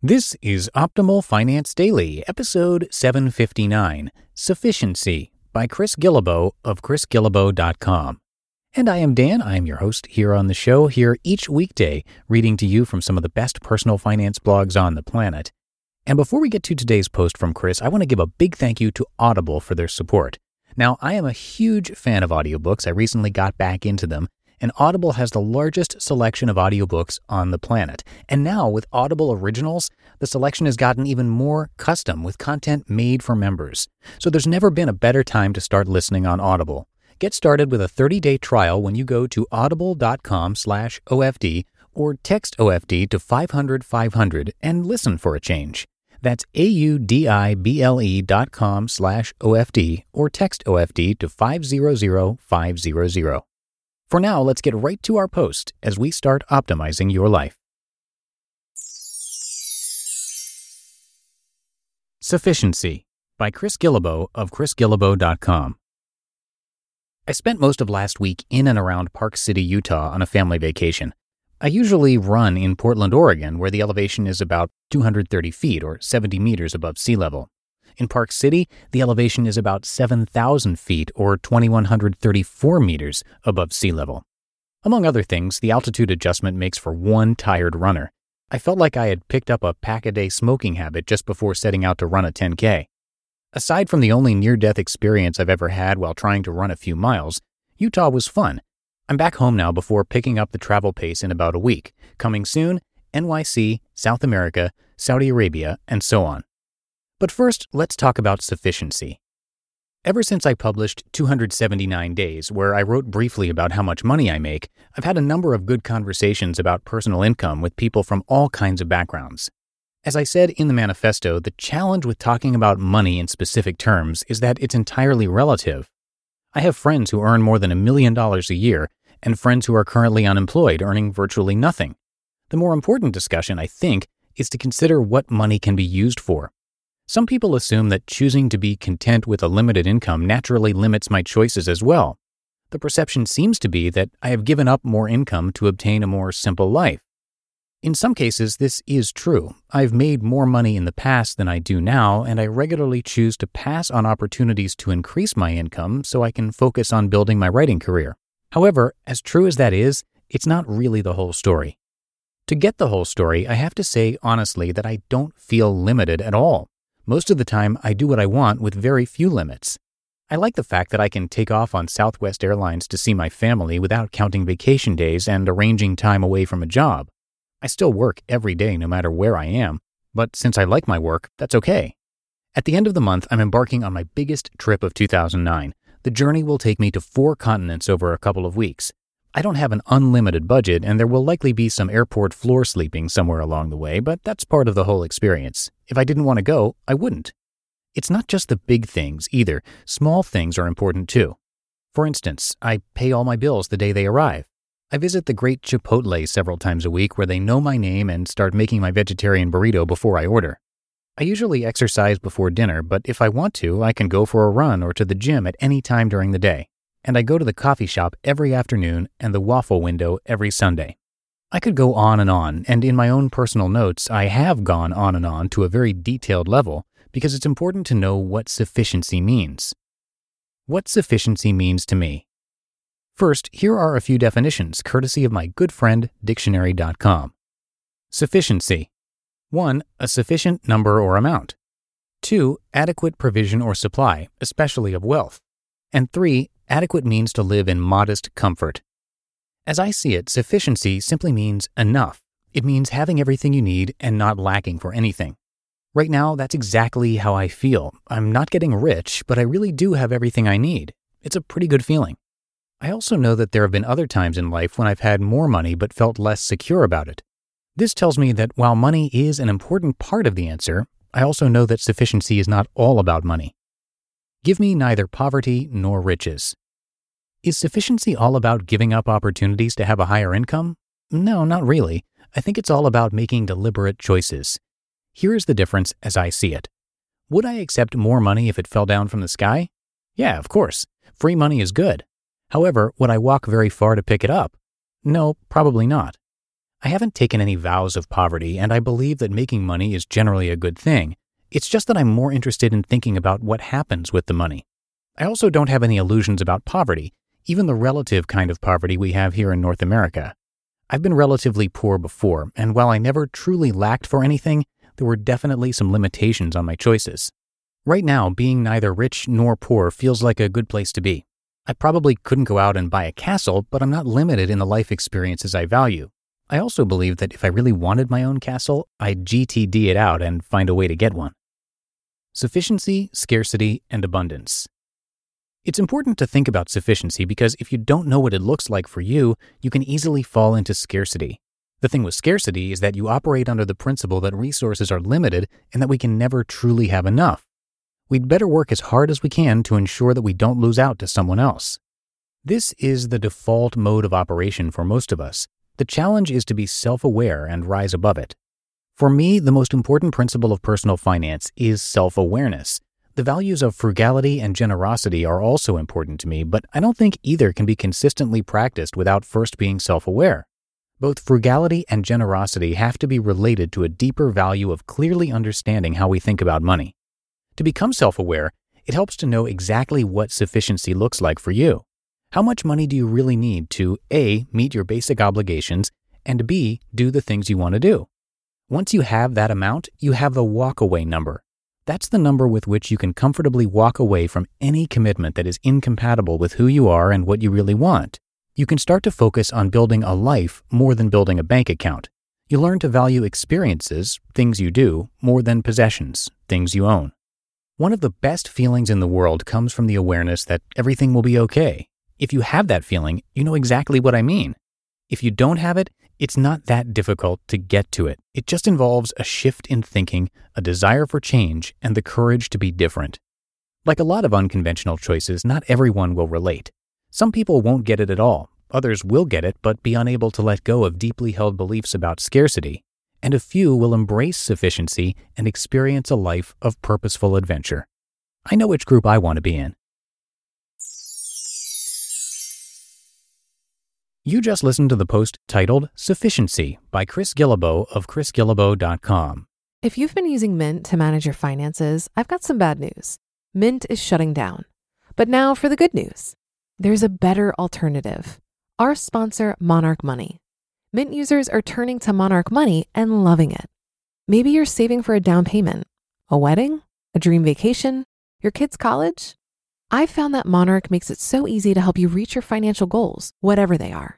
This is Optimal Finance Daily, episode 759 Sufficiency by Chris Guillebeau of chrisguillebeau.com. And I am Dan. I am your host here on the show, here each weekday, reading to you from some of the best personal finance blogs on the planet. And before we get to today's post from Chris, I want to give a big thank you to Audible for their support. Now, I am a huge fan of audiobooks. I recently got back into them, and Audible has the largest selection of audiobooks on the planet. And now, with Audible Originals, the selection has gotten even more custom with content made for members. So there's never been a better time to start listening on Audible. Get started with a 30-day trial when you go to audible.com/ofd or text OFD to 500 500 and listen for a change. That's A-U-D-I-B-L-E dot com slash OFD or text OFD to 500 500. For now, let's get right to our post as we start optimizing your life. Sufficiency by Chris Guillebeau of chrisguillebeau.com. I spent most of last week in and around Park City, Utah on a family vacation. I usually run in Portland, Oregon, where the elevation is about 230 feet or 70 meters above sea level. In Park City, the elevation is about 7,000 feet or 2,134 meters above sea level. Among other things, the altitude adjustment makes for one tired runner. I felt like I had picked up a pack a day smoking habit just before setting out to run a 10K. Aside from the only near death experience I've ever had while trying to run a few miles, Utah was fun. I'm back home now before picking up the travel pace in about a week. Coming soon, NYC, South America, Saudi Arabia, and so on. But first, let's talk about sufficiency. Ever since I published 279 Days, where I wrote briefly about how much money I make, I've had a number of good conversations about personal income with people from all kinds of backgrounds. As I said in the manifesto, the challenge with talking about money in specific terms is that it's entirely relative. I have friends who earn more than a million dollars a year and friends who are currently unemployed earning virtually nothing. The more important discussion, I think, is to consider what money can be used for. Some people assume that choosing to be content with a limited income naturally limits my choices as well. The perception seems to be that I have given up more income to obtain a more simple life. In some cases, this is true. I've made more money in the past than I do now, and I regularly choose to pass on opportunities to increase my income so I can focus on building my writing career. However, as true as that is, it's not really the whole story. To get the whole story, I have to say honestly that I don't feel limited at all. Most of the time, I do what I want with very few limits. I like the fact that I can take off on Southwest Airlines to see my family without counting vacation days and arranging time away from a job. I still work every day no matter where I am, but since I like my work, that's okay. At the end of the month, I'm embarking on my biggest trip of 2009. The journey will take me to four continents over a couple of weeks. I don't have an unlimited budget, and there will likely be some airport floor sleeping somewhere along the way, but that's part of the whole experience. If I didn't want to go, I wouldn't. It's not just the big things either, small things are important too. For instance, I pay all my bills the day they arrive. I visit the great Chipotle several times a week where they know my name and start making my vegetarian burrito before I order. I usually exercise before dinner, but if I want to, I can go for a run or to the gym at any time during the day and I go to the coffee shop every afternoon and the waffle window every Sunday. I could go on and on, and in my own personal notes, I have gone on and on to a very detailed level because it's important to know what sufficiency means. What sufficiency means to me. First, here are a few definitions courtesy of my good friend dictionary.com. Sufficiency 1. A sufficient number or amount. 2. Adequate provision or supply, especially of wealth. And 3. Adequate means to live in modest comfort. As I see it, sufficiency simply means enough. It means having everything you need and not lacking for anything. Right now, that's exactly how I feel. I'm not getting rich, but I really do have everything I need. It's a pretty good feeling. I also know that there have been other times in life when I've had more money but felt less secure about it. This tells me that while money is an important part of the answer, I also know that sufficiency is not all about money. Give me neither poverty nor riches. Is sufficiency all about giving up opportunities to have a higher income? No, not really. I think it's all about making deliberate choices. Here is the difference as I see it. Would I accept more money if it fell down from the sky? Yeah, of course. Free money is good. However, would I walk very far to pick it up? No, probably not. I haven't taken any vows of poverty, and I believe that making money is generally a good thing. It's just that I'm more interested in thinking about what happens with the money. I also don't have any illusions about poverty, even the relative kind of poverty we have here in North America. I've been relatively poor before, and while I never truly lacked for anything, there were definitely some limitations on my choices. Right now, being neither rich nor poor feels like a good place to be. I probably couldn't go out and buy a castle, but I'm not limited in the life experiences I value. I also believe that if I really wanted my own castle, I'd GTD it out and find a way to get one. Sufficiency, scarcity, and abundance. It's important to think about sufficiency because if you don't know what it looks like for you, you can easily fall into scarcity. The thing with scarcity is that you operate under the principle that resources are limited and that we can never truly have enough. We'd better work as hard as we can to ensure that we don't lose out to someone else. This is the default mode of operation for most of us, the challenge is to be self aware and rise above it. For me, the most important principle of personal finance is self awareness. The values of frugality and generosity are also important to me, but I don't think either can be consistently practiced without first being self aware. Both frugality and generosity have to be related to a deeper value of clearly understanding how we think about money. To become self aware, it helps to know exactly what sufficiency looks like for you. How much money do you really need to A, meet your basic obligations, and B, do the things you want to do? Once you have that amount, you have the walkaway number. That's the number with which you can comfortably walk away from any commitment that is incompatible with who you are and what you really want. You can start to focus on building a life more than building a bank account. You learn to value experiences, things you do, more than possessions, things you own. One of the best feelings in the world comes from the awareness that everything will be okay, if you have that feeling, you know exactly what I mean. If you don't have it, it's not that difficult to get to it. It just involves a shift in thinking, a desire for change, and the courage to be different. Like a lot of unconventional choices, not everyone will relate. Some people won't get it at all. Others will get it, but be unable to let go of deeply held beliefs about scarcity. And a few will embrace sufficiency and experience a life of purposeful adventure. I know which group I want to be in. You just listened to the post titled Sufficiency by Chris Guillebeau of chrisguillebeau.com. If you've been using Mint to manage your finances, I've got some bad news. Mint is shutting down. But now for the good news there's a better alternative. Our sponsor, Monarch Money. Mint users are turning to Monarch Money and loving it. Maybe you're saving for a down payment, a wedding, a dream vacation, your kid's college. I've found that Monarch makes it so easy to help you reach your financial goals, whatever they are.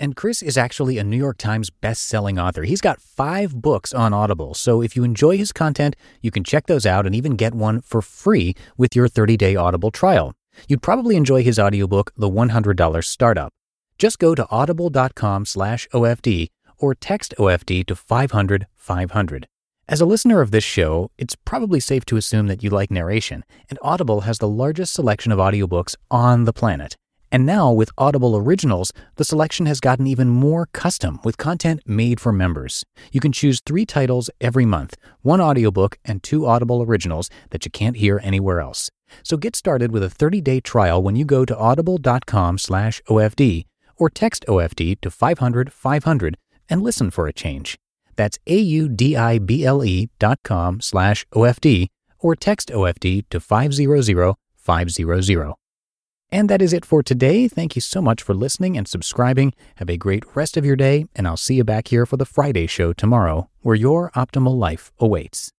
And Chris is actually a New York Times best-selling author. He's got 5 books on Audible. So if you enjoy his content, you can check those out and even get one for free with your 30-day Audible trial. You'd probably enjoy his audiobook The $100 Startup. Just go to audible.com/OFD or text OFD to 500 500. As a listener of this show, it's probably safe to assume that you like narration, and Audible has the largest selection of audiobooks on the planet. And now, with Audible Originals, the selection has gotten even more custom with content made for members. You can choose three titles every month one audiobook and two Audible Originals that you can't hear anywhere else. So get started with a 30-day trial when you go to audible.com slash OFD or text OFD to 500 500 and listen for a change. That's A-U-D-I-B-L-E dot com slash OFD or text OFD to 500 500. And that is it for today. Thank you so much for listening and subscribing. Have a great rest of your day, and I'll see you back here for the Friday show tomorrow, where your optimal life awaits.